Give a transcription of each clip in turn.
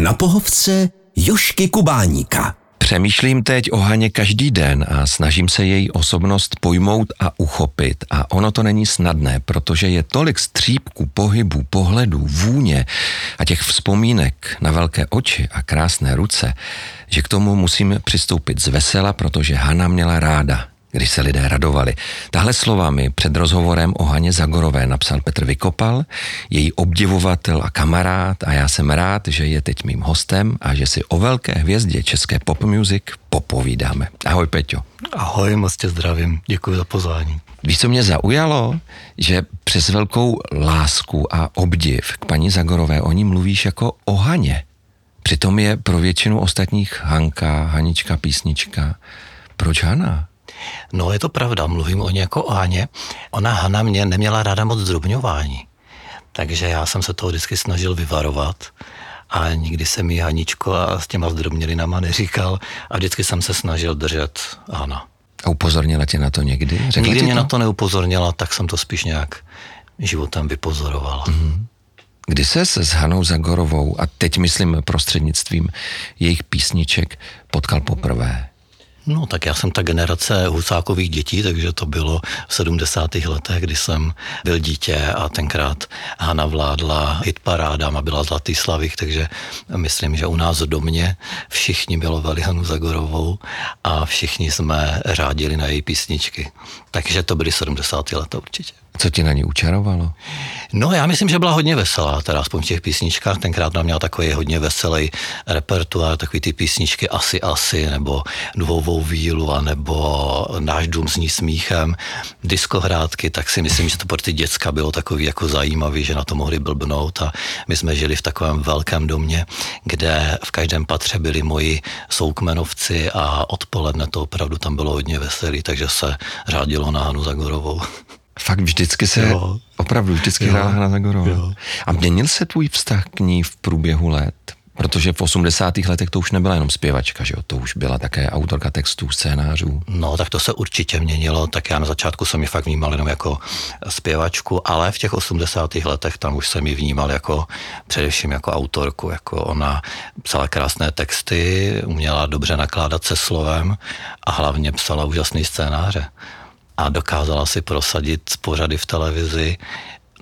Na pohovce Jošky Kubáníka. Přemýšlím teď o Haně každý den a snažím se její osobnost pojmout a uchopit. A ono to není snadné, protože je tolik střípků, pohybů, pohledů, vůně a těch vzpomínek na velké oči a krásné ruce, že k tomu musím přistoupit z vesela, protože Hana měla ráda když se lidé radovali. Tahle slova mi před rozhovorem o Haně Zagorové napsal Petr Vykopal, její obdivovatel a kamarád a já jsem rád, že je teď mým hostem a že si o velké hvězdě české pop music popovídáme. Ahoj Peťo. Ahoj, moc tě zdravím, děkuji za pozvání. Víš, co mě zaujalo? Že přes velkou lásku a obdiv k paní Zagorové o ní mluvíš jako o Haně. Přitom je pro většinu ostatních Hanka, Hanička, písnička. Proč Hana? No je to pravda, mluvím o ní jako o Haně. Ona Hana mě neměla ráda moc zdrobňování. Takže já jsem se toho vždycky snažil vyvarovat a nikdy jsem mi Haničko a s těma zdrobnělinama neříkal a vždycky jsem se snažil držet Hana. A upozornila tě na to někdy? Řekla nikdy mě to? na to neupozornila, tak jsem to spíš nějak životem vypozoroval. Mm-hmm. Kdy se s Hanou Zagorovou, a teď myslím prostřednictvím jejich písniček, potkal poprvé? No, tak já jsem ta generace husákových dětí, takže to bylo v 70. letech, kdy jsem byl dítě a tenkrát Hana vládla hitparádám a byla Zlatý Slavik, takže myslím, že u nás v domě všichni milovali Hanu Zagorovou a všichni jsme řádili na její písničky. Takže to byly 70. leta určitě. Co ti na ní učarovalo? No já myslím, že byla hodně veselá, teda aspoň v těch písničkách. Tenkrát nám měla takový hodně veselý repertoár, takový ty písničky Asi Asi, nebo Dvovou vílu, nebo Náš dům zní smíchem, diskohrádky, tak si myslím, že to pro ty děcka bylo takový jako zajímavý, že na to mohli blbnout a my jsme žili v takovém velkém domě, kde v každém patře byli moji soukmenovci a odpoledne to opravdu tam bylo hodně veselý, takže se řádilo na Hanu Zagorovou. Fakt vždycky se, jo. opravdu vždycky jo. hrála Zagorová. A měnil se tvůj vztah k ní v průběhu let? Protože v 80. letech to už nebyla jenom zpěvačka, že jo? To už byla také autorka textů, scénářů. No, tak to se určitě měnilo. Tak já na začátku jsem ji fakt vnímal jenom jako zpěvačku, ale v těch 80. letech tam už jsem ji vnímal jako především jako autorku. Jako ona psala krásné texty, uměla dobře nakládat se slovem a hlavně psala úžasný scénáře a dokázala si prosadit pořady v televizi,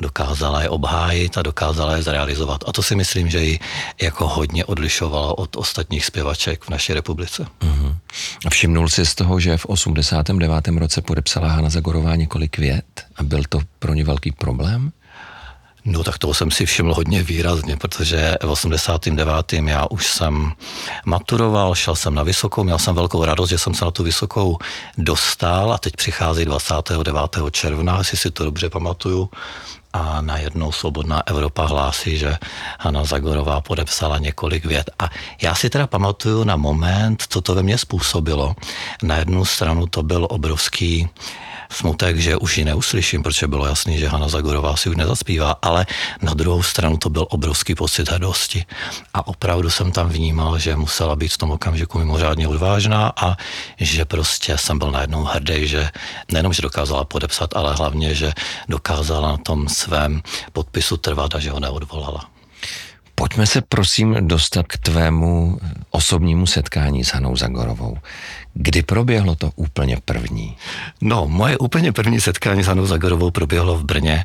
dokázala je obhájit a dokázala je zrealizovat. A to si myslím, že ji jako hodně odlišovalo od ostatních zpěvaček v naší republice. Uh-huh. A všimnul jsi z toho, že v 89. roce podepsala Hana Zagorová několik vět a byl to pro ně velký problém? No tak toho jsem si všiml hodně výrazně, protože v 89. já už jsem maturoval, šel jsem na vysokou, měl jsem velkou radost, že jsem se na tu vysokou dostal a teď přichází 29. června, jestli si to dobře pamatuju, a najednou Svobodná Evropa hlásí, že Hanna Zagorová podepsala několik vět. A já si teda pamatuju na moment, co to ve mně způsobilo. Na jednu stranu to byl obrovský smutek, že už ji neuslyším, protože bylo jasný, že Hanna Zagorová si už nezaspívá, ale na druhou stranu to byl obrovský pocit hrdosti. A opravdu jsem tam vnímal, že musela být v tom okamžiku mimořádně odvážná a že prostě jsem byl najednou hrdý, že nejenom, že dokázala podepsat, ale hlavně, že dokázala na tom svém podpisu trvat a že ho neodvolala. Pojďme se prosím dostat k tvému osobnímu setkání s Hanou Zagorovou. Kdy proběhlo to úplně první? No, moje úplně první setkání s Hanou Zagorovou proběhlo v Brně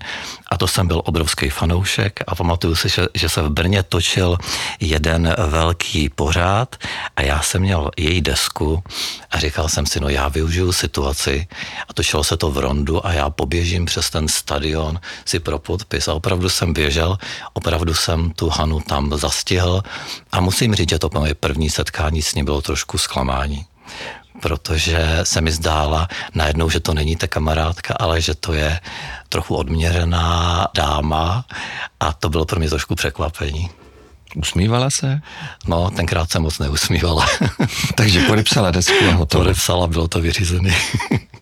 a to jsem byl obrovský fanoušek a pamatuju si, že, že se v Brně točil jeden velký pořád a já jsem měl její desku a říkal jsem si, no já využiju situaci a točilo se to v Rondu a já poběžím přes ten stadion si pro podpis a opravdu jsem běžel, opravdu jsem tu Hanu tam zastihl a musím říct, že to moje první setkání s ní bylo trošku zklamání protože se mi zdála najednou, že to není ta kamarádka, ale že to je trochu odměřená dáma a to bylo pro mě trošku překvapení. Usmívala se? No, tenkrát se moc neusmívala. Takže podepsala desku a hotovo. Podepsala, bylo to vyřízené.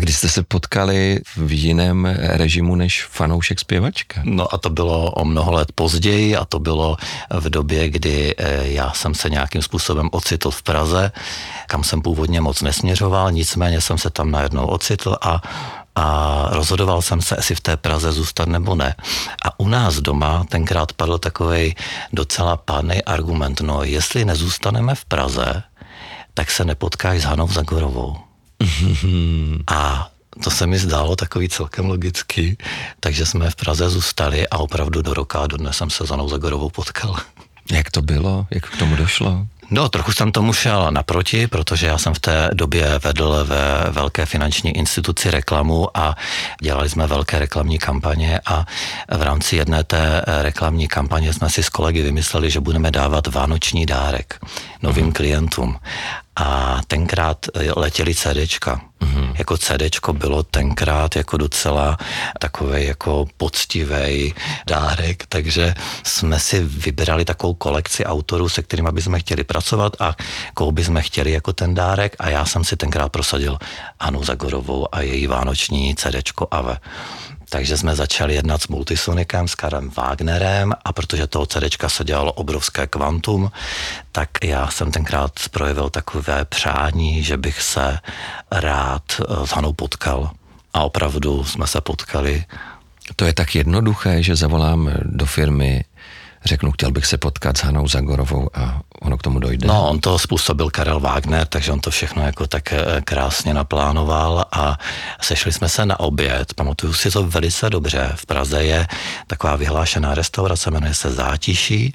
A kdy jste se potkali v jiném režimu než fanoušek zpěvačka? No a to bylo o mnoho let později a to bylo v době, kdy eh, já jsem se nějakým způsobem ocitl v Praze, kam jsem původně moc nesměřoval, nicméně jsem se tam najednou ocitl a a rozhodoval jsem se, jestli v té Praze zůstat nebo ne. A u nás doma tenkrát padl takový docela pádný argument, no jestli nezůstaneme v Praze, tak se nepotkáš s Hanou Zagorovou. A to se mi zdálo takový celkem logický, takže jsme v Praze zůstali a opravdu do roka a dodnes jsem se s Hanou Zagorovou potkal. Jak to bylo? Jak k tomu došlo? No, trochu jsem tomu šel naproti, protože já jsem v té době vedl ve velké finanční instituci reklamu a dělali jsme velké reklamní kampaně a v rámci jedné té reklamní kampaně jsme si s kolegy vymysleli, že budeme dávat vánoční dárek novým mm. klientům a tenkrát letěli CDčka. Mm-hmm. Jako CDčko bylo tenkrát jako docela takový jako poctivý dárek, takže jsme si vybrali takovou kolekci autorů, se kterými bychom chtěli pracovat a koho bychom chtěli jako ten dárek a já jsem si tenkrát prosadil Anu Zagorovou a její vánoční CDčko AVE. Takže jsme začali jednat s Multisonikem, s Karem Wagnerem a protože toho CDčka se dělalo obrovské kvantum, tak já jsem tenkrát projevil takové přání, že bych se rád eh, s Hanou potkal. A opravdu jsme se potkali. To je tak jednoduché, že zavolám do firmy řeknu, chtěl bych se potkat s Hanou Zagorovou a ono k tomu dojde. No, on to způsobil Karel Wagner, takže on to všechno jako tak eh, krásně naplánoval a sešli jsme se na oběd. Pamatuju si to velice dobře. V Praze je taková vyhlášená restaurace, jmenuje se Zátiší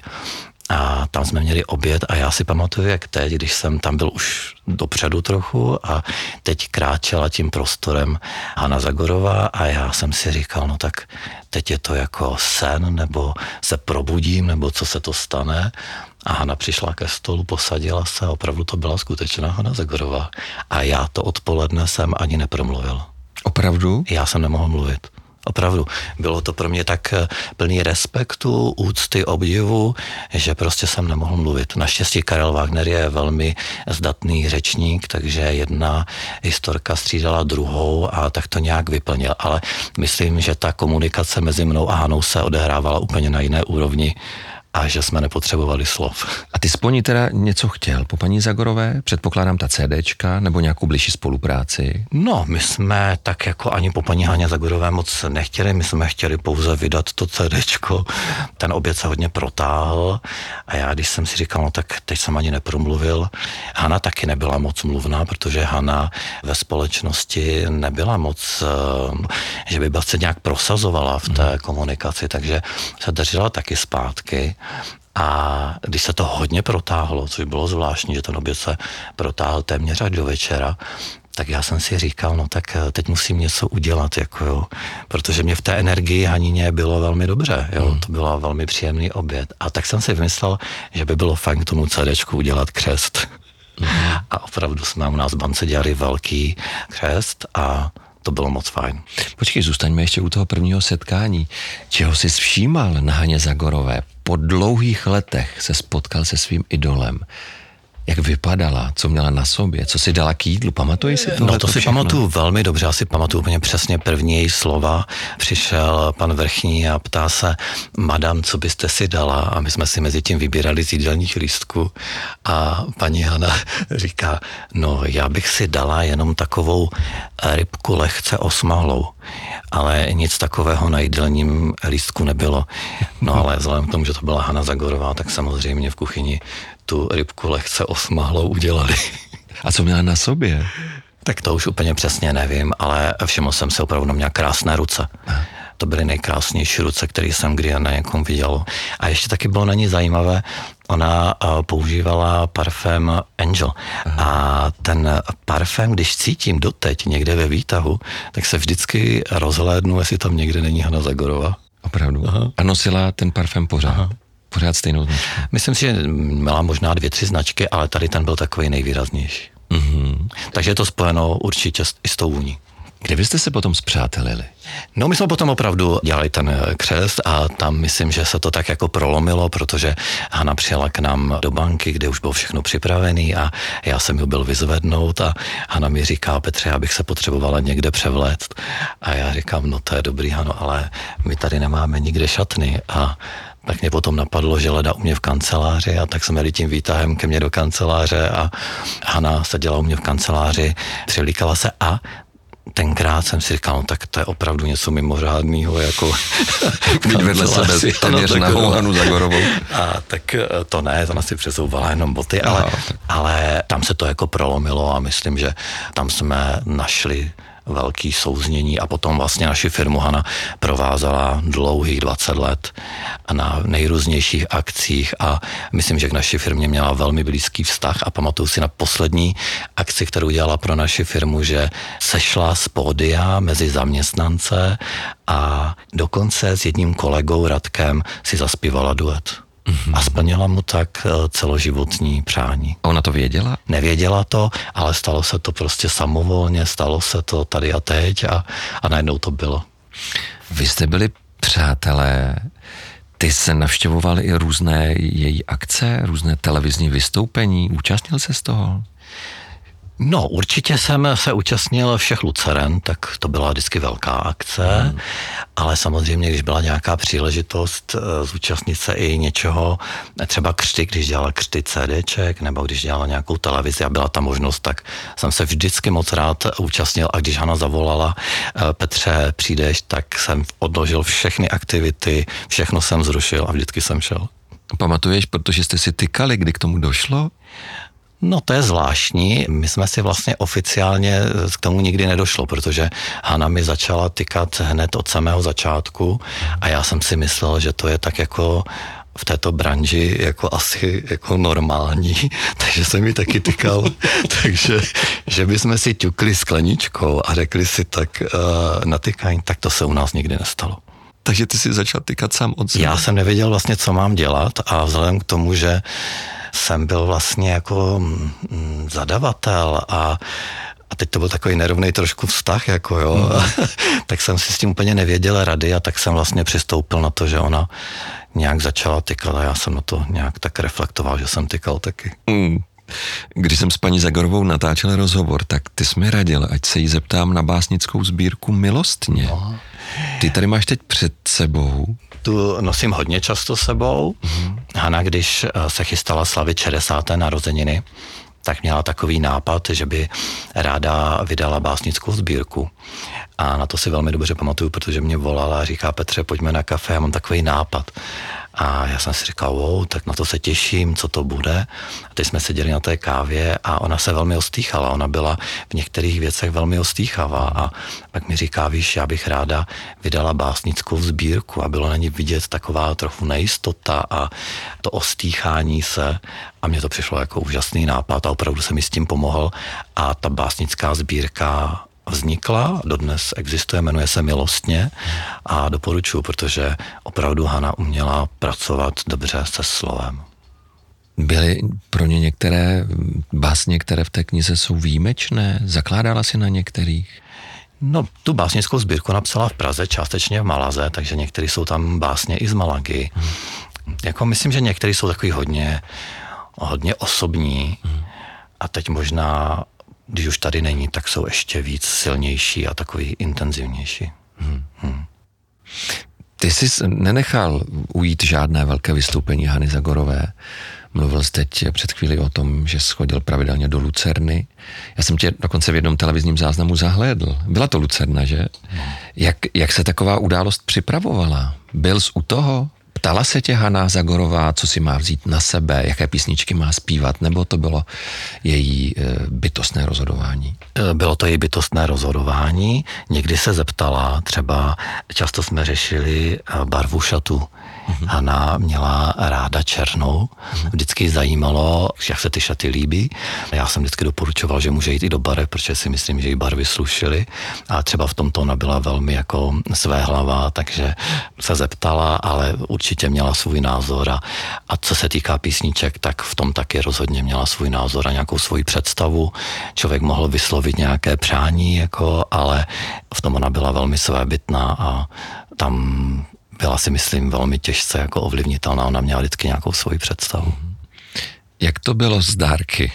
a tam jsme měli oběd a já si pamatuju, jak teď, když jsem tam byl už dopředu trochu a teď kráčela tím prostorem Hanna Zagorová a já jsem si říkal, no tak teď je to jako sen, nebo se probudím, nebo co se to stane. A Hanna přišla ke stolu, posadila se a opravdu to byla skutečná Hanna Zagorová. A já to odpoledne jsem ani nepromluvil. Opravdu? Já jsem nemohl mluvit. Opravdu. Bylo to pro mě tak eh, plný respektu, úcty, obdivu, že prostě jsem nemohl mluvit. Naštěstí Karel Wagner je velmi zdatný řečník, takže jedna historka střídala druhou a tak to nějak vyplnil. Ale myslím, že ta komunikace mezi mnou a Hanou se odehrávala úplně na jiné úrovni a že jsme nepotřebovali slov. A ty sponí teda něco chtěl po paní Zagorové? Předpokládám ta CDčka nebo nějakou blížší spolupráci? No, my jsme tak jako ani po paní Haně Zagorové moc nechtěli, my jsme chtěli pouze vydat to CDčko. Ten oběd se hodně protáhl a já, když jsem si říkal, no tak teď jsem ani nepromluvil. Hana taky nebyla moc mluvná, protože Hana ve společnosti nebyla moc, eh, že by se nějak prosazovala v té hmm. komunikaci, takže se držela taky zpátky. A když se to hodně protáhlo, což bylo zvláštní, že ten oběd se protáhl téměř až do večera, tak já jsem si říkal, no tak eh, teď musím něco udělat, jako jo, protože mě v té energii Hanině bylo velmi dobře, jo, hmm. to byla velmi příjemný oběd. A tak jsem si vymyslel, že by bylo fajn k tomu CDčku udělat křest. Hmm. A opravdu jsme u nás v bance dělali velký křest a to bylo moc fajn. Počkej, zůstaňme ještě u toho prvního setkání. Čeho jsi všímal na Haně Zagorové? Po dlouhých letech se spotkal se svým idolem jak vypadala, co měla na sobě, co si dala k jídlu, pamatuješ si to? No to si všechno? pamatuju velmi dobře, asi pamatuju úplně přesně první její slova. Přišel pan Vrchní a ptá se, madam, co byste si dala? A my jsme si mezi tím vybírali z jídelních lístků a paní Hana říká, no já bych si dala jenom takovou rybku lehce osmahlou ale nic takového na jídelním lístku nebylo. No ale vzhledem k tomu, že to byla Hana Zagorová, tak samozřejmě v kuchyni tu rybku lehce osmahlou udělali. A co měla na sobě? Tak to už úplně přesně nevím, ale všiml jsem se opravdu, měla krásné ruce. To byly nejkrásnější ruce, které jsem kdy na někom viděl. A ještě taky bylo na ní zajímavé, ona eh, používala parfém Angel. Aha. A ten parfém, když cítím doteď někde ve výtahu, tak se vždycky rozhlédnu, jestli tam někde není Hana Zagorova. Opravdu. Aha. A nosila ten parfém pořád. Aha pořád stejnou značku? Myslím si, že měla možná dvě, tři značky, ale tady ten byl takový nejvýraznější. Mm-hmm. Takže je to spojeno určitě i s tou vůní. Kde byste se potom zpřátelili? No my jsme potom opravdu dělali ten eh, křest a tam myslím, že se to tak jako prolomilo, protože Hana přijela k nám do banky, kde už bylo všechno připravený a já jsem ji byl vyzvednout a Hana mi říká, Petře, já bych se potřebovala někde převléct. A já říkám, no to je dobrý, Hano, ale my tady nemáme nikde šatny a tak mě potom napadlo, že leda u mě v kanceláři a tak jsme jeli tím výtahem ke mně do kanceláře a Hana seděla u mě v kanceláři, přilíkala se a tenkrát jsem si říkal, no, tak to je opravdu něco mimořádného, jako Mít vedle sebe téměř nahou Hanu Zagorovou. A tak eh, to ne, to asi přesouvala jenom boty, ale, ale tam se to jako prolomilo a myslím, že tam jsme našli velký souznění a potom vlastně naši firmu Hana provázala dlouhých 20 let na nejrůznějších akcích a myslím, že k naší firmě měla velmi blízký vztah a pamatuju si na poslední akci, kterou dělala pro naši firmu, že sešla z pódia mezi zaměstnance a dokonce s jedním kolegou Radkem si zaspívala duet a splnila mu tak eh, celoživotní přání. A ona to věděla? Nevěděla to, ale stalo se to prostě samovolně, stalo se to tady a teď a, a najednou to bylo. Vy jste byli přátelé, ty se navštěvoval i různé její akce, různé televizní vystoupení, účastnil se z toho? No, určitě jsem se účastnil všech Luceren, tak to byla vždycky velká akce, hmm. ale samozřejmě, když byla nějaká příležitost eh, zúčastnit se i něčeho, třeba křty, když dělala křty CDček, nebo když dělala nějakou televizi a byla ta možnost, tak jsem se vždycky moc rád účastnil a když Hana zavolala, eh, Petře, přijdeš, tak jsem odložil všechny aktivity, všechno jsem zrušil a vždycky jsem šel. Pamatuješ, protože jste si tykali, kdy k tomu došlo? No to je zvláštní. My jsme si vlastně oficiálně k tomu nikdy nedošlo, protože Hana mi začala tykat hned od samého začátku a já jsem si myslel, že to je tak jako v této branži jako asi jako normální, takže jsem mi taky tykal, takže že bychom si ťukli skleničkou a řekli si tak uh, natykání, tak to se u nás nikdy nestalo. Takže ty si začal tykat sám od sebe. Já jsem nevěděl vlastně, co mám dělat a vzhledem k tomu, že jsem byl vlastně jako mm, zadavatel a a teď to byl takový nerovný trošku vztah, jako jo, mm. tak jsem si s tím úplně nevěděl rady a tak jsem vlastně přistoupil na to, že ona nějak začala tykat a já jsem na to nějak tak reflektoval, že jsem tykal taky. Mm. Když jsem s paní Zagorovou natáčel rozhovor, tak ty jsi mi radil, ať se jí zeptám na básnickou sbírku Milostně. No. Ty tady máš teď před sebou tu nosím hodně často sebou. Mm-hmm. Hana, když eh, se chystala slavit 60. narozeniny, tak měla takový nápad, že by ráda vydala básnickou sbírku. A na to si velmi dobře pamatuju, protože mě volala a říká Petře, pojďme na kafe, já mám takový nápad. A já jsem si říkal, wow, tak na to se těším, co to bude. A teď jsme seděli na té kávě a ona se velmi ostýchala. Ona byla v některých věcech velmi ostýchavá a pak mi říká, víš, já bych ráda vydala básnickou sbírku a bylo na ní vidět taková trochu nejistota a to ostýchání se a mně to přišlo jako úžasný nápad a opravdu se mi s tím pomohl a ta básnická sbírka vznikla, dodnes existuje, jmenuje se Milostně a doporučuji, protože opravdu Hana uměla pracovat dobře se slovem. Byly pro ně některé básně, které v té knize jsou výjimečné? Zakládala si na některých? No, tu básnickou sbírku napsala v Praze, částečně v Malaze, takže některé jsou tam básně i z Malagy. Hmm. Jako myslím, že některé jsou takový hodně, hodně osobní. Hmm. A teď možná když už tady není, tak jsou ještě víc silnější a takový intenzivnější. Hmm. Hmm. Ty jsi nenechal ujít žádné velké vystoupení Hany Zagorové. Mluvil jsi teď před chvíli o tom, že schodil pravidelně do Lucerny. Já jsem tě dokonce v jednom televizním záznamu zahlédl. Byla to Lucerna, že? Hmm. Jak, jak se taková událost připravovala? Byl jsi u toho? Ptala se tě Hana Zagorová, co si má vzít na sebe, jaké písničky má zpívat, nebo to bylo její e, bytostné rozhodování? E, bylo to její bytostné rozhodování. Někdy se zeptala, třeba často jsme řešili e, barvu šatu. Hana měla ráda černou. Mm-hmm. Vždycky zajímalo, jak se ty šaty líbí. Já jsem vždycky doporučoval, že může jít i do barev, protože si myslím, že jí barvy slušily. A třeba v tomto ona byla velmi jako své hlava, takže se zeptala, ale určitě měla svůj názor. A, a co se týká písniček, tak v tom taky rozhodně měla svůj názor a nějakou svoji představu. Člověk mohl vyslovit nějaké přání, jako, ale v tom ona byla velmi svébytná a tam byla si myslím velmi těžce jako ovlivnitelná, ona měla vždycky nějakou svoji představu. Jak to bylo s dárky?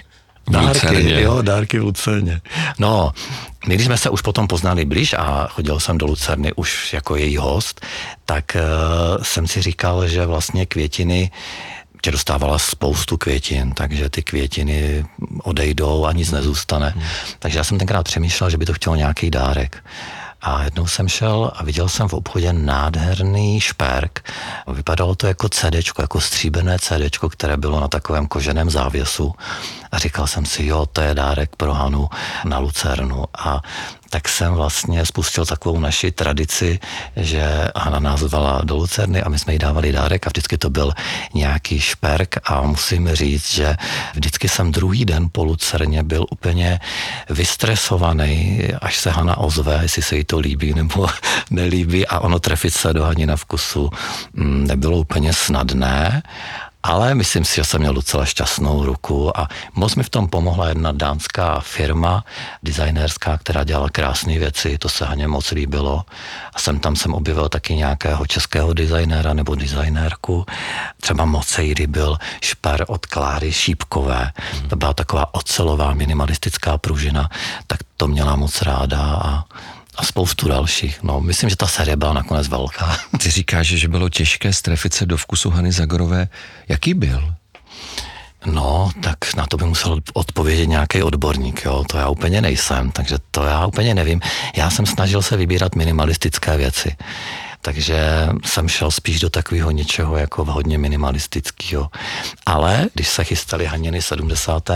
Dárky, Lucerně. jo, dárky v Lucerně. No, my když jsme se už potom poznali blíž a chodil jsem do Lucerny už jako její host, tak uh, jsem si říkal, že vlastně květiny tě dostávala spoustu květin, takže ty květiny odejdou a nic nezůstane. Hmm. Takže já jsem tenkrát přemýšlel, že by to chtělo nějaký dárek. A jednou jsem šel a viděl jsem v obchodě nádherný šperk. Vypadalo to jako CD, jako stříbené CD, které bylo na takovém koženém závěsu. A říkal jsem si, jo, to je dárek pro Hanu na Lucernu. A tak jsem vlastně spustil takovou naši tradici, že Hana nás zvala do Lucerny a my jsme jí dávali dárek a vždycky to byl nějaký šperk. A musím říct, že vždycky jsem druhý den po Lucerně byl úplně vystresovaný, až se Hana ozve, jestli se jí to líbí nebo nelíbí. A ono trefit se do Hani na vkusu mm, nebylo úplně snadné ale myslím si, že jsem měl docela šťastnou ruku a moc mi v tom pomohla jedna dánská firma designérská, která dělala krásné věci, to se Haně moc líbilo. A jsem tam jsem objevil taky nějakého českého designéra nebo designérku. Třeba moc se jí líbil šper od Kláry Šípkové. To byla taková ocelová minimalistická pružina, tak to měla moc ráda a a spoustu dalších. No, myslím, že ta série byla nakonec velká. Ty říkáš, že bylo těžké strefit se do vkusu Hany Zagorové. Jaký byl? No, tak na to by musel odpovědět nějaký odborník, jo, to já úplně nejsem, takže to já úplně nevím. Já jsem snažil se vybírat minimalistické věci takže jsem šel spíš do takového něčeho jako hodně minimalistického. Ale když se chystaly Haněny 70.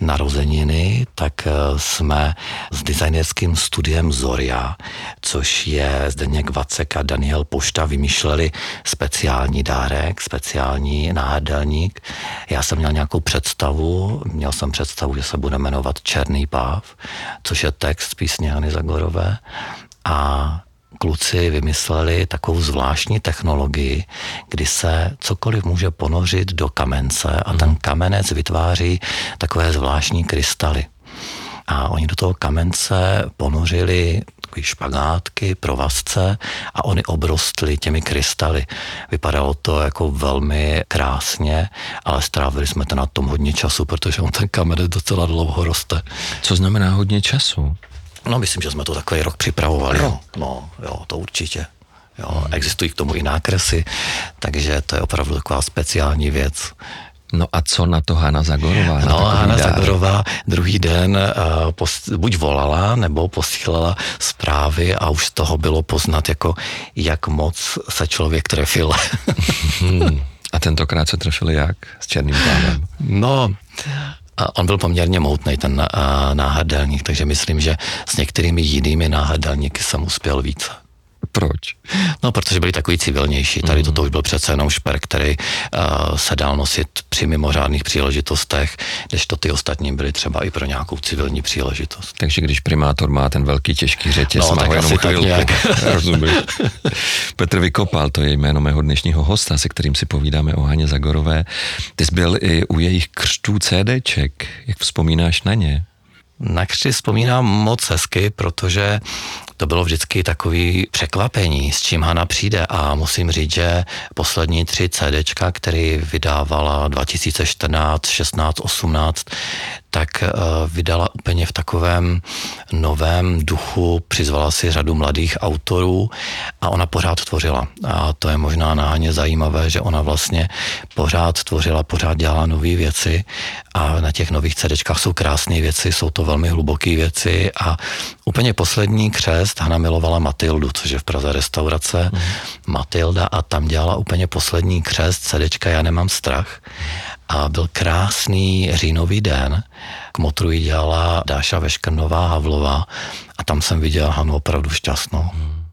narozeniny, tak eh, jsme s designerským studiem Zoria, což je Zdeněk Vacek a Daniel Pošta vymýšleli speciální dárek, speciální náhrdelník. Já jsem měl nějakou představu, měl jsem představu, že se bude jmenovat Černý páv, což je text písně Hany Zagorové a kluci vymysleli takovou zvláštní technologii, kdy se cokoliv může ponořit do kamence a ten kamenec vytváří takové zvláštní krystaly. A oni do toho kamence ponořili takové špagátky, provazce a oni obrostli těmi krystaly. Vypadalo to jako velmi krásně, ale strávili jsme to na tom hodně času, protože on ten kamenec docela dlouho roste. Co znamená hodně času? No, myslím, že jsme to takový rok připravovali. No, no jo, to určitě. Jo, hmm. Existují k tomu i nákresy, takže to je opravdu taková speciální věc. No a co na to Hana Zagorová? No Hana Zagorová druhý den uh, post, buď volala, nebo posílala zprávy a už z toho bylo poznat, jako jak moc se člověk trefil. hmm. A tentokrát se trefil jak? S černým pávem? No, on byl poměrně moutný, ten náhrdelník, takže myslím, že s některými jinými náhrdelníky jsem uspěl více. Proč? No, protože byli takový civilnější. Tady mm. toto už byl přece jenom šper, který uh, se dal nosit při mimořádných příležitostech, než to ty ostatní byly třeba i pro nějakou civilní příležitost. Takže když primátor má ten velký těžký řetěz, no, má ho jenom chvilku. Rozumím. Petr Vykopal, to je jméno mého dnešního hosta, se kterým si povídáme o Haně Zagorové. Ty jsi byl i u jejich křtů CDček. Jak vzpomínáš na ně? Na křty vzpomínám moc hezky, protože to bylo vždycky takový překvapení, s čím Hana přijde. A musím říct, že poslední tři CDčka, který vydávala 2014, 16, 18, tak uh, vydala úplně v takovém novém duchu, přizvala si řadu mladých autorů a ona pořád tvořila. A to je možná na Haně zajímavé, že ona vlastně pořád tvořila, pořád dělala nové věci. A na těch nových CDčkách jsou krásné věci, jsou to velmi hluboké věci a úplně poslední křest Hana milovala Matildu, což je v Praze restaurace mm. Matilda a tam dělala úplně poslední křest CDčka Já nemám strach a byl krásný říjnový den. K motoru ji dělala Dáša Veškrnová Havlová a tam jsem viděl Hanu opravdu šťastnou. Hmm.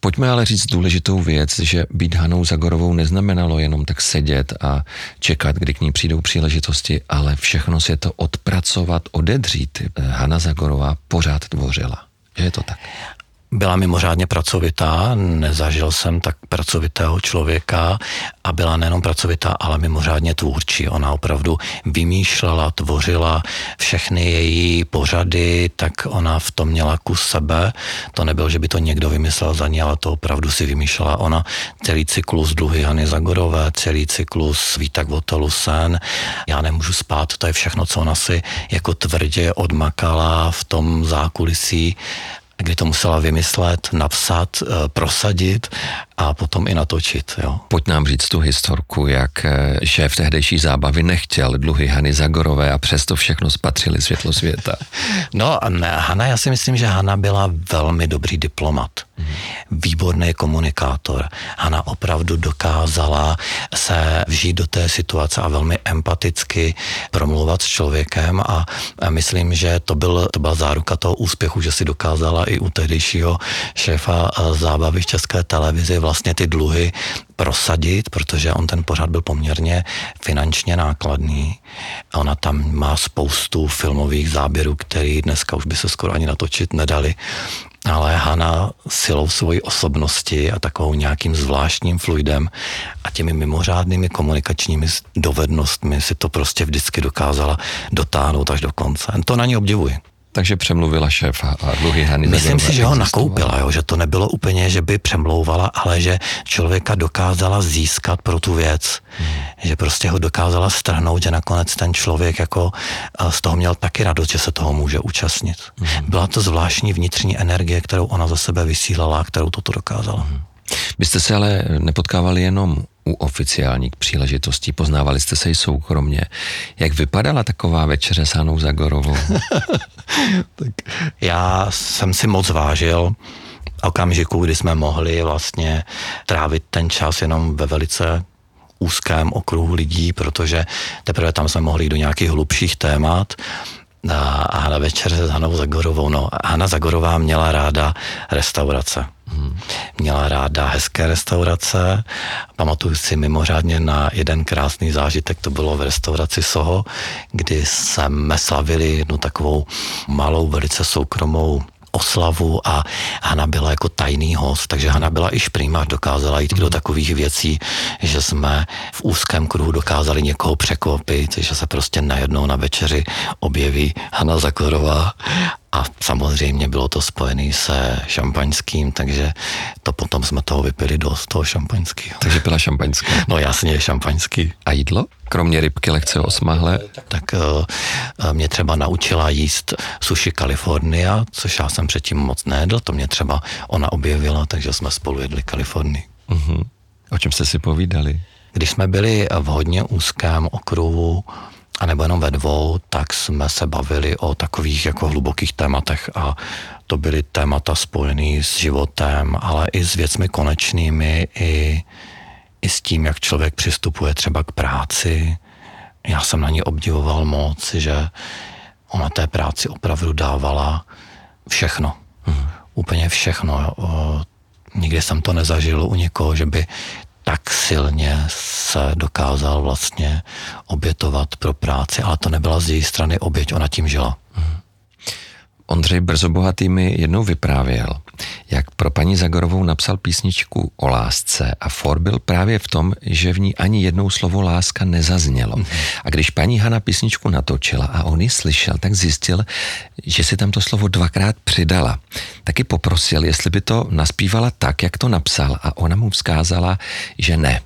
Pojďme ale říct důležitou věc, že být Hanou Zagorovou neznamenalo jenom tak sedět a čekat, kdy k ní přijdou příležitosti, ale všechno si to odpracovat, odedřít. Hana Zagorová pořád tvořila. Je to tak? Byla mimořádně pracovitá, nezažil jsem tak pracovitého člověka a byla nejenom pracovitá, ale mimořádně tvůrčí. Ona opravdu vymýšlela, tvořila všechny její pořady, tak ona v tom měla kus sebe. To nebylo, že by to někdo vymyslel za ní, ale to opravdu si vymýšlela ona. Celý cyklus Dluhy Hany Zagorové, celý cyklus Vítak v Sen. Já nemůžu spát, to je všechno, co ona si jako tvrdě odmakala v tom zákulisí kdy to musela vymyslet, napsat, eh, prosadit a potom i natočit. Jo. Pojď nám říct tu historku, jak eh, šéf tehdejší zábavy nechtěl dluhy Hany Zagorové a přesto všechno spatřili světlo světa. No, Hana, já si myslím, že Hana byla velmi dobrý diplomat. Výborný komunikátor. Hana opravdu dokázala se vžít do té situace a velmi empaticky promluvat s člověkem a myslím, že to, byl, to byla záruka toho úspěchu, že si dokázala i u tehdejšího šéfa zábavy v České televizi vlastně ty dluhy prosadit, protože on ten pořad byl poměrně finančně nákladný. Ona tam má spoustu filmových záběrů, které dneska už by se skoro ani natočit nedali ale Hana silou svojí osobnosti a takovou nějakým zvláštním fluidem a těmi mimořádnými komunikačními dovednostmi si to prostě vždycky dokázala dotáhnout až do konce. To na ní obdivuji. Takže přemluvila šéfa a dluhy Hany Myslím si, že ho nakoupila, jo, že to nebylo úplně, že by přemlouvala, ale že člověka dokázala získat pro tu věc, hmm. že prostě ho dokázala strhnout, že nakonec ten člověk jako z toho měl taky radost, že se toho může účastnit. Hmm. Byla to zvláštní vnitřní energie, kterou ona za sebe vysílala, kterou toto dokázala. Hmm. Vy jste se ale nepotkávali jenom u oficiálních příležitostí, poznávali jste se i soukromně. Jak vypadala taková večeře s Hanou Zagorovou? tak já jsem si moc vážil okamžiku, kdy jsme mohli vlastně trávit ten čas jenom ve velice úzkém okruhu lidí, protože teprve tam jsme mohli jít do nějakých hlubších témat a na večer s Hanou Zagorovou. No, Hana Zagorová měla ráda restaurace. Měla ráda hezké restaurace. Pamatuju si mimořádně na jeden krásný zážitek, to bylo v restauraci Soho, kdy jsme slavili jednu takovou malou, velice soukromou oslavu a Hana byla jako tajný host, takže Hana byla i šprýma, dokázala jít do mhm. takových věcí, že jsme v úzkém kruhu dokázali někoho překvapit, že se prostě najednou na večeři objeví Hana Zakorová a samozřejmě bylo to spojené se šampaňským, takže to potom jsme toho vypili dost, toho šampaňského. Takže byla šampaňská. No jasně, šampaňský. A jídlo? Kromě rybky lehce osmahle? Tak uh, mě třeba naučila jíst sushi California, což já jsem předtím moc nejedl, to mě třeba ona objevila, takže jsme spolu jedli Kalifornii. Uh-huh. O čem jste si povídali? Když jsme byli v hodně úzkém okruhu a nebo jenom ve dvou, tak jsme se bavili o takových jako hlubokých tématech a to byly témata spojené s životem, ale i s věcmi konečnými, i, i s tím, jak člověk přistupuje třeba k práci. Já jsem na ní obdivoval moc, že ona té práci opravdu dávala všechno. Hmm. Úplně všechno. Nikdy jsem to nezažil u někoho, že by tak silně se dokázal vlastně obětovat pro práci, ale to nebyla z její strany oběť, ona tím žila. Hmm. Ondřej Brzobohatý mi jednou vyprávěl, jak pro paní Zagorovou napsal písničku o lásce a for byl právě v tom, že v ní ani jednou slovo láska nezaznělo. A když paní Hana písničku natočila a on ji slyšel, tak zjistil, že si tam to slovo dvakrát přidala. Taky poprosil, jestli by to naspívala tak, jak to napsal a ona mu vzkázala, že ne,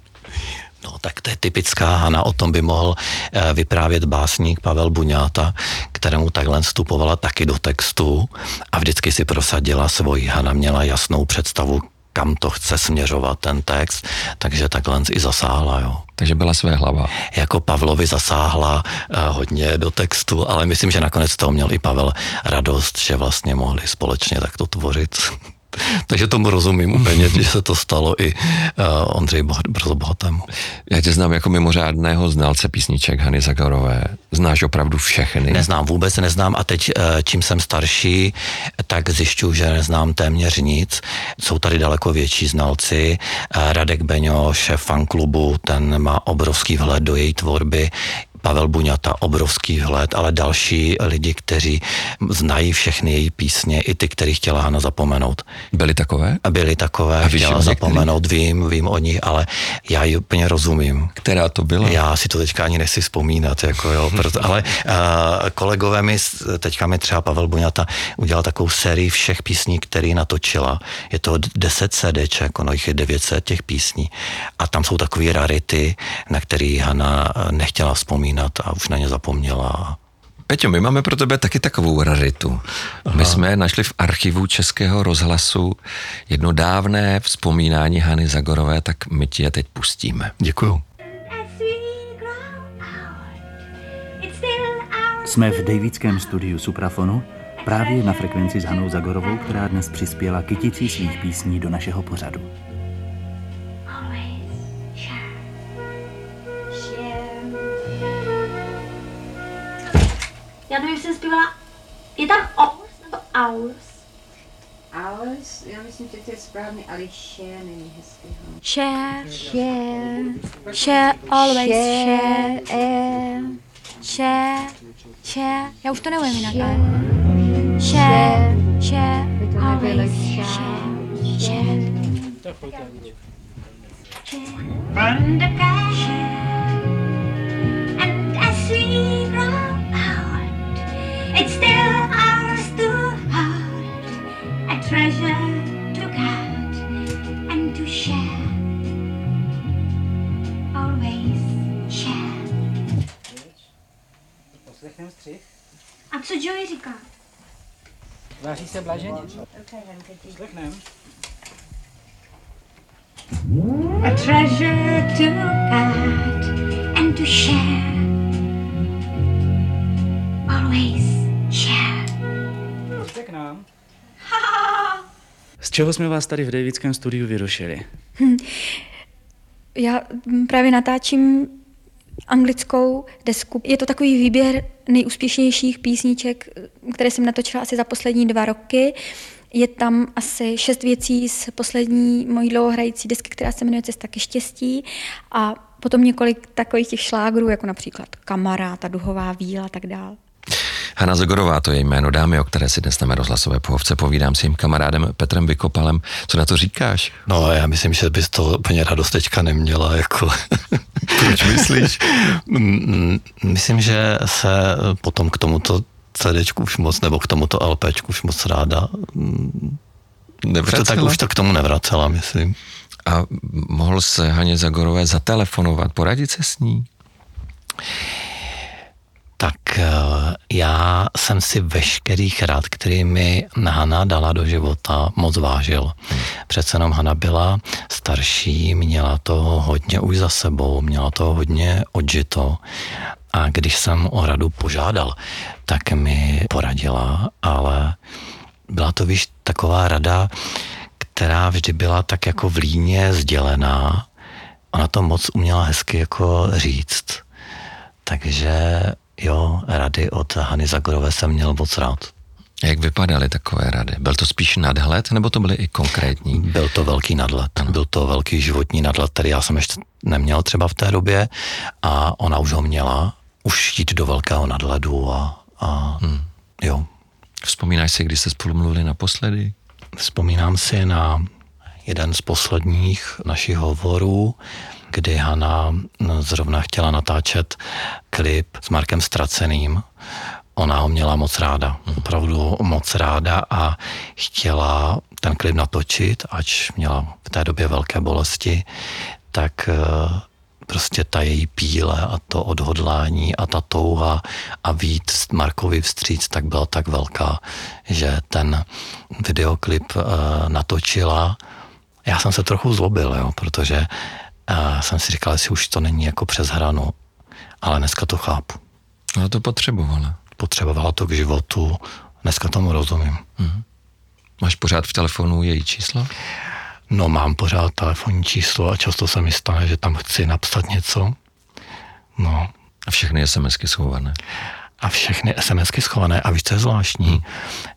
No tak to je typická Hana, o tom by mohl eh, vyprávět básník Pavel Buňáta, kterému takhle vstupovala taky do textu a vždycky si prosadila svoji. Hana měla jasnou představu, kam to chce směřovat ten text, takže takhle i zasáhla, jo. Takže byla své hlava. Jako Pavlovi zasáhla uh, hodně do textu, ale myslím, že nakonec toho měl i Pavel radost, že vlastně mohli společně takto tvořit. Takže tomu rozumím úplně, že se to stalo i uh, Ondřej Brzobohatému. Já tě znám jako mimořádného znalce písniček Hany Zagarové. Znáš opravdu všechny? Neznám, vůbec neznám a teď, uh, čím jsem starší, tak zjišťuju, že neznám téměř nic. Jsou tady daleko větší znalci. Uh, Radek Beňo, šéf fanklubu, ten má obrovský vhled do její tvorby. Pavel Buňata, obrovský vhled, ale další lidi, kteří znají všechny její písně, i ty, který chtěla Hana zapomenout. Byly takové? Byly takové, a chtěla zapomenout, vím, vím o nich, ale já ji úplně rozumím. Která to byla? Já si to teďka ani nechci vzpomínat, jako jo, proto, ale uh, kolegové mi, teďka mi třeba Pavel Buňata udělal takovou sérii všech písní, které natočila. Je to 10 CDček, ono jich je 900 těch písní a tam jsou takové rarity, na které Hana nechtěla vzpomínat vzpomínat a už na ně zapomněla. Peťo, my máme pro tebe taky takovou raritu. Aha. My jsme našli v archivu Českého rozhlasu jedno dávné vzpomínání Hany Zagorové, tak my ti je teď pustíme. Děkuju. Jsme v Davidském studiu Suprafonu, právě na frekvenci s Hanou Zagorovou, která dnes přispěla kyticí svých písní do našeho pořadu. Správně, ale share není hezký. Share, Share. share, always share, Share. share, share, já už to neumím jinak, ale share, share, always share, share. From the cash A co Joey říká? Váří se blaženě. Slychnem. A treasure to guard and to share. Always share. K nám. Z čeho jsme vás tady v Davidském studiu vyrušili? Já mm, právě natáčím anglickou desku. Je to takový výběr nejúspěšnějších písniček, které jsem natočila asi za poslední dva roky. Je tam asi šest věcí z poslední mojí dlouhohrající desky, která se jmenuje Cesta ke štěstí a potom několik takových těch šlágrů, jako například Kamarád a Duhová víla a tak dál. Hana Zagorová, to je jméno dámy, o které si dnes na rozhlasové pohovce povídám s jejím kamarádem Petrem Vykopalem. Co na to říkáš? No já myslím, že bys to úplně radost teďka neměla. Jako. Proč myslíš? Myslím, že se potom k tomuto CDčku už moc, nebo k tomuto LPčku už moc ráda mm, už to, tak Nevracela? už to k tomu nevracela, myslím. A mohl se Haně Zagorové zatelefonovat, poradit se s ní? Tak eh, já jsem si veškerých rád, který mi Hana dala do života, moc vážil. Přece jenom Hana byla starší, měla to hodně už za sebou, měla to hodně odžito. A když jsem o radu požádal, tak mi poradila, ale byla to, víš, taková rada, která vždy byla tak jako v líně sdělená. Ona to moc uměla hezky jako říct. Takže jo, rady od Hany Zagorové jsem měl moc rád. Jak vypadaly takové rady? Byl to spíš nadhled, nebo to byly i konkrétní? Byl to velký nadlet, byl to velký životní nadlet, který já jsem ještě neměl třeba v té době a ona už ho měla, už jít do velkého nadhledu a, a hmm. jo. Vzpomínáš si, kdy jste spolu mluvili naposledy? Vzpomínám si na jeden z posledních našich hovorů, kdy Hana zrovna chtěla natáčet klip s Markem Straceným. Ona ho měla moc ráda, opravdu moc ráda a chtěla ten klip natočit, ač měla v té době velké bolesti, tak eh, prostě ta její píle a to odhodlání a ta touha a víc Markovi vstříc tak byla tak velká, že ten videoklip uh, natočila. Já jsem se trochu zlobil, jo, protože uh, jsem si říkal, jestli už to není jako přes hranu, ale dneska to chápu. Ale to potřebovala. Potřebovala to k životu, dneska tomu rozumím. Máš pořád v telefonu její číslo? No mám pořád telefonní číslo a často se mi stane, že tam chci napsat něco. No, A všechny SMSky schované. A všechny SMSky schované. A víš, co je zvláštní? Hmm.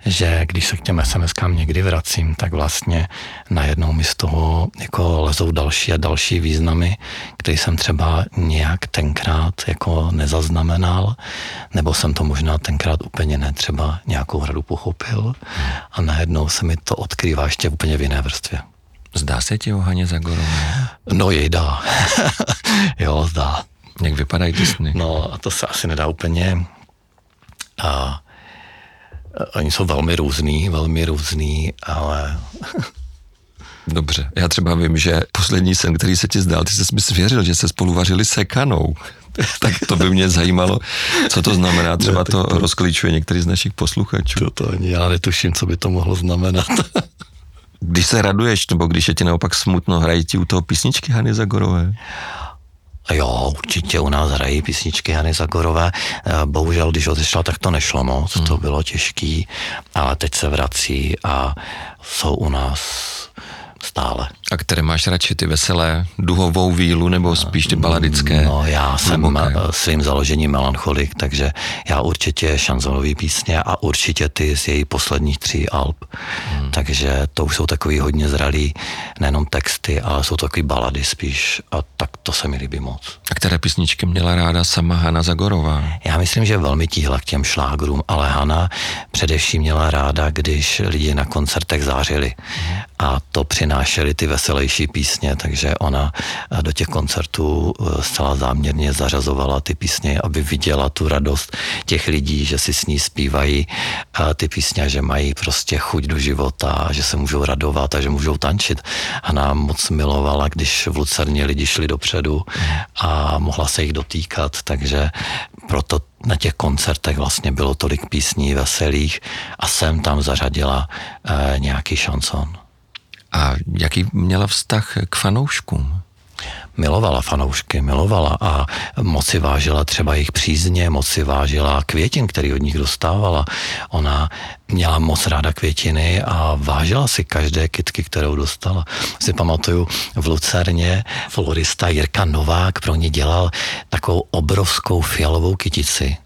Že když se k těm SMSkám někdy vracím, tak vlastně najednou mi z toho jako lezou další a další významy, které jsem třeba nějak tenkrát jako nezaznamenal, nebo jsem to možná tenkrát úplně ne třeba nějakou radu pochopil a najednou se mi to odkrývá ještě úplně v jiné vrstvě. Zdá se ti o Haně Zagorové? No jej dá. jo, zdá. Jak vypadají ty sny? No a to se asi nedá úplně. A, oni jsou velmi různý, velmi různý, ale Dobře, já třeba vím, že poslední sen, který se ti zdál, ty jsi mi svěřil, že se spolu vařili sekanou. tak to by mě zajímalo, co to znamená. Třeba to, to rozklíčuje některý z našich posluchačů. To, to ani já netuším, co by to mohlo znamenat. když se raduješ, nebo když je ti naopak smutno, hrají ti u toho písničky Hany Zagorové? Jo, určitě u nás hrají písničky Hany Zagorové. Eh, bohužel, když odešla, tak to nešlo moc, hmm. to bylo těžký, ale teď se vrací a jsou u nás stále. A které máš radši, ty veselé, duhovou vílu nebo spíš ty baladické? No já jsem hluboké. svým založením melancholik, takže já určitě šanzonový písně a určitě ty z její posledních tří alb. Hmm. Takže to už jsou takový hodně zralý, nejenom texty, ale jsou to takový balady spíš a tak to se mi líbí moc. A které písničky měla ráda sama Hana Zagorová? Já myslím, že velmi tíhla k těm šlágrům, ale Hana především měla ráda, když lidi na koncertech zářili. Hmm. A to přinášeli ty veselější písně, takže ona eh, do těch koncertů eh, zcela záměrně zařazovala ty písně, aby viděla tu radost těch lidí, že si s ní zpívají eh, ty písně, že mají prostě chuť do života, že se můžou radovat a že můžou tančit. A nám moc milovala, když v Lucerně lidi šli dopředu a mohla se jich dotýkat, takže proto na těch koncertech vlastně bylo tolik písní veselých a jsem tam zařadila e, nějaký šanson. A jaký měla vztah k fanouškům? milovala fanoušky, milovala a moc si vážila třeba jejich přízně, moc si vážila květin, který od nich dostávala. Ona měla moc ráda květiny a vážila si každé kytky, kterou dostala. Si pamatuju v Lucerně florista Jirka Novák pro ně dělal takovou obrovskou fialovou kytici,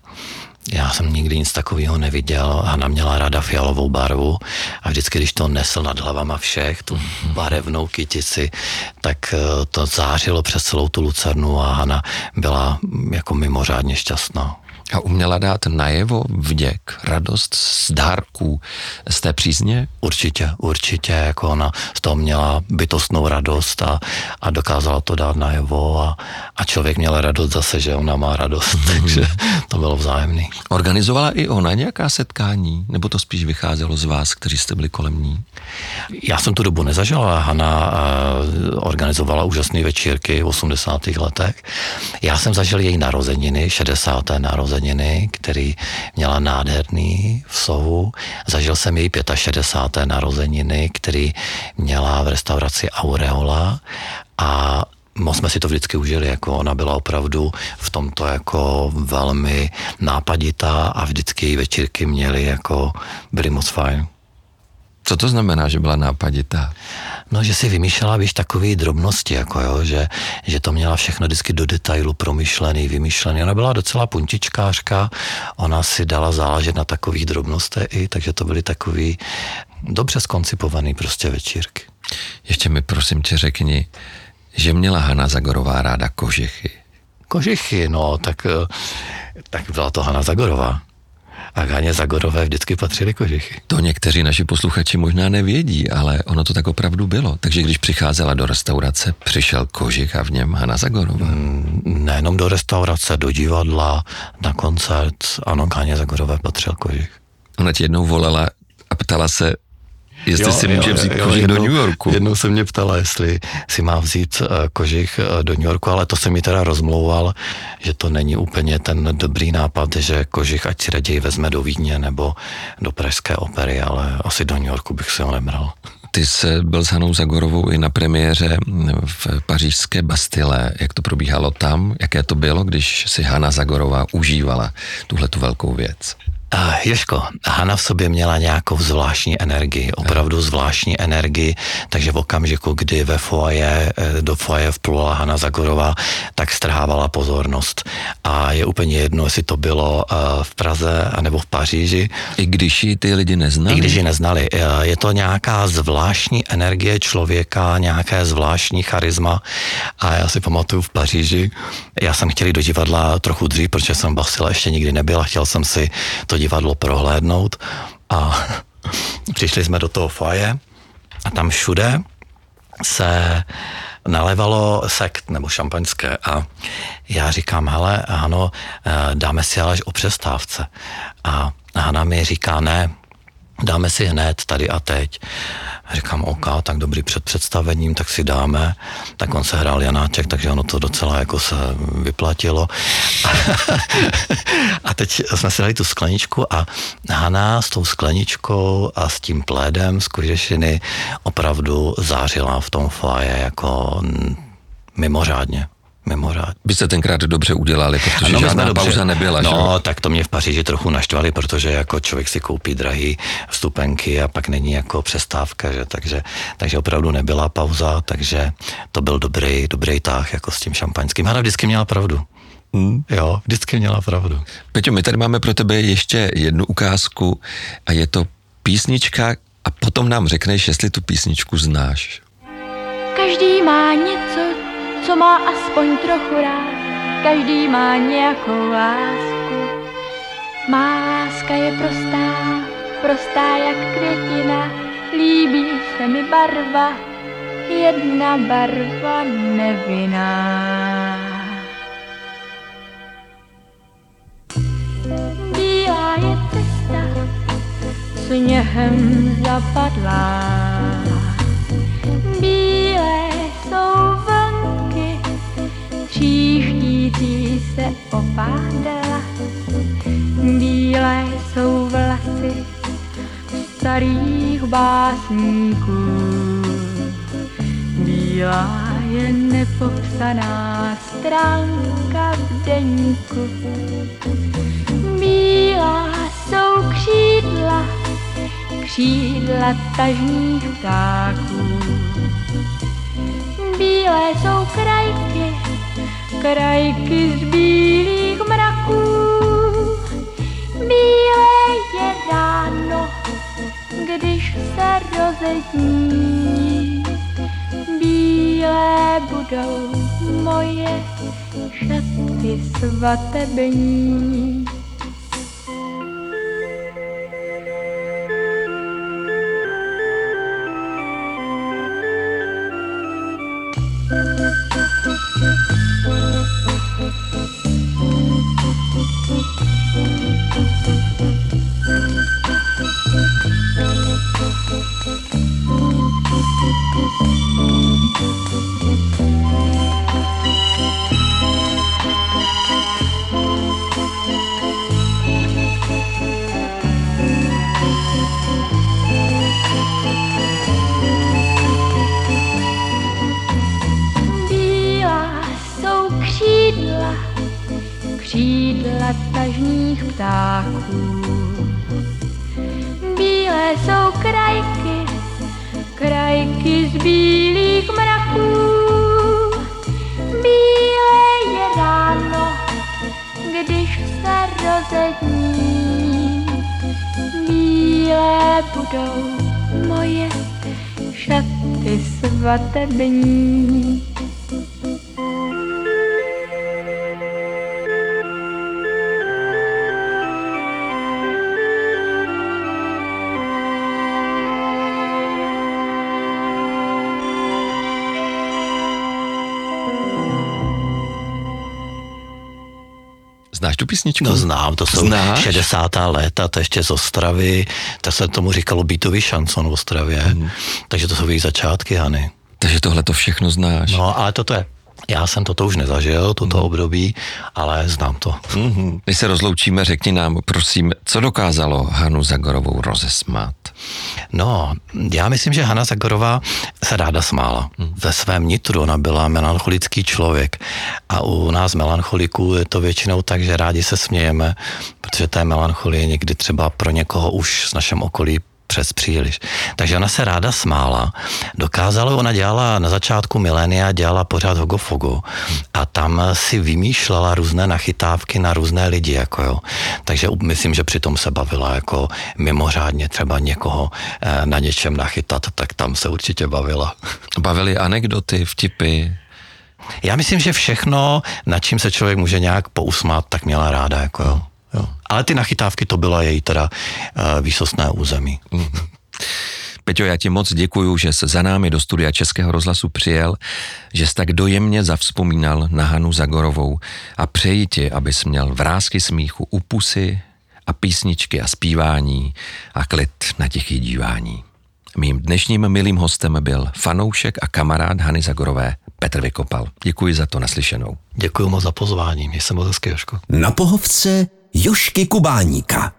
já jsem nikdy nic takového neviděl. Hana měla ráda fialovou barvu a vždycky, když to nesl nad hlavama všech, tu barevnou kytici, tak eh, to zářilo přes celou tu lucernu a Hana byla jako mimořádně šťastná. A uměla dát najevo vděk, radost z dárků, z té přízně? Určitě, určitě, jako ona z toho měla bytostnou radost a, a dokázala to dát najevo a, a člověk měl radost zase, že ona má radost, takže to bylo vzájemný. Organizovala i ona nějaká setkání, nebo to spíš vycházelo z vás, kteří jste byli kolem ní? Já jsem tu dobu nezažila, Hanna uh, organizovala úžasné večírky v 80. letech. Já jsem zažil její narozeniny, 60. narozeniny narozeniny, který měla nádherný v Sohu. Zažil jsem její 65. narozeniny, který měla v restauraci Aureola a moc jsme si to vždycky užili, jako ona byla opravdu v tomto jako velmi nápaditá a vždycky její večírky měly jako, byly moc fajn. Co to znamená, že byla nápaditá? No, že si vymýšlela, víš, takové drobnosti, jako jo, že, že to měla všechno vždycky do detailu promyšlený, vymyšlený. Ona byla docela puntičkářka, ona si dala záležet na takových drobnostech i, takže to byly takový dobře skoncipovaný prostě večírky. Ještě mi prosím tě řekni, že měla Hana Zagorová ráda kožichy. Kožichy, no, tak, tak byla to Hana Zagorová a Gáně Zagorové vždycky patřili kožichy. To někteří naši posluchači možná nevědí, ale ono to tak opravdu bylo. Takže když přicházela do restaurace, přišel kožich a v něm Hana Zagorová. Mm, nejenom do restaurace, do divadla, na koncert, ano, Gáně Zagorové patřil kožich. Ona ti jednou volala a ptala se, Jestli jo, si může vzít jo, kožich jednou, do New Yorku. Jednou se mě ptala, jestli si má vzít uh, kožich uh, do New Yorku, ale to se mi teda rozmlouval, že to není úplně ten dobrý nápad, že kožich ať si raději vezme do Vídně nebo do Pražské opery, ale asi do New Yorku bych si ho nebral. Ty jsi byl s Hanou Zagorovou i na premiéře v pařížské Bastile. Jak to probíhalo tam? Jaké to bylo, když si Hana Zagorová užívala tuhle tu velkou věc? Uh, Joško, Hana v sobě měla nějakou zvláštní energii, opravdu zvláštní energii, takže v okamžiku, kdy ve foaje, eh, do foaje vplula Hana Zagorová, tak strhávala pozornost. A je úplně jedno, jestli to bylo uh, v Praze nebo v Paříži. I když ji ty lidi neznali? I když ji neznali. Uh, je to nějaká zvláštní energie člověka, nějaké zvláštní charisma. A já si pamatuju v Paříži, já jsem chtěl do divadla trochu dřív, protože jsem v Basile ještě nikdy nebyl a chtěl jsem si to divadlo prohlédnout a přišli jsme do toho foaje a tam všude se nalevalo sekt nebo šampaňské a já říkám, hele, ano, dáme si ale až o přestávce. A Hana mi říká, ne, dáme si hned tady a teď. Říkám, OK, tak dobrý před představením, tak si dáme. Tak on se hrál Janáček, takže ono to docela jako se vyplatilo. a teď jsme si dali tu skleničku a Hana s tou skleničkou a s tím plédem z kožešiny opravdu zářila v tom flaje jako mimořádně mimořádně. Vy jste tenkrát dobře udělali, protože Ano, žádná dobře- pauza nebyla. No, že? tak to mě v Paříži trochu naštvali, protože jako člověk si koupí drahý vstupenky a pak není jako přestávka, že? Takže, takže opravdu nebyla pauza, takže to byl dobrý, dobrý tah jako s tím šampaňským. Hana vždycky měla pravdu. Hmm. Jo, vždycky měla pravdu. Peťo, my tady máme pro tebe ještě jednu ukázku a je to písnička a potom nám řekneš, jestli tu písničku znáš. Každý má něco, co má aspoň trochu rád. Každý má nějakou lásku. Má láska je prostá, prostá jak květina. Líbí se mi barva, jedna barva nevinná. Bílá je cesta, sněhem zapadlá. Bílé jsou tříštící se opádala. Bílé jsou vlasy starých básníků. Bílá je nepopsaná stránka v deníku. Bílá jsou křídla, křídla tažných ptáků. Bílé jsou krajky, krajky z bílých mraků. Bílé je ráno, když se rozední. Bílé budou moje šaty svatební. Tažných ptáků. Bílé jsou krajky, krajky z bílých mraků. Bílé je ráno, když se rozední. Bílé budou moje šaty svatební. Tu písničku? To znám, to jsou Znáš? 60. léta, to ještě z Ostravy, to se tomu říkalo bytový šanson v Ostravě, Mhm. takže to jsou její začátky, Hany. Takže tohle to všechno znáš. No, ale toto je, já jsem toto už nezažil, toto Mhm. období, ale znám to. Než se rozloučíme, řekni nám, prosím, co dokázalo Hanu Zagorovou rozesmát? No, já myslím, že Hanna Zagorová se ráda smála. Ve svém nitru ona byla melancholický člověk a u nás melancholiků je to většinou tak, že rádi se smějeme, protože té melancholie někdy třeba pro někoho už z našem okolí přes příliš. Takže ona se ráda smála. Dokázala, ona dělala na začátku milénia, dělala pořád hogofogo a tam si vymýšlela různé nachytávky na různé lidi, jako jo. Takže myslím, že přitom se bavila jako mimořádně třeba někoho eh, na něčem nachytat, tak tam se určitě bavila. Bavily anekdoty, vtipy, Já myslím, že všechno, nad čím se člověk může nějak pousmát, tak měla ráda, jako jo. Jo. Ale ty nachytávky to byla její teda uh, výsostné území. Peťo, já ti moc děkuju, že se za námi do studia Českého rozhlasu přijel, že jsi tak dojemně zavzpomínal na Hanu Zagorovou a přeji ti, abys měl vrázky smíchu u pusy a písničky a zpívání a klid na tichý dívání. Mým dnešním milým hostem byl fanoušek a kamarád Hany Zagorové Petr Vykopal. Děkuji za to naslyšenou. Děkuji moc za pozvání, mě se moc hezky. Na pohovce Jošky Kubáníka.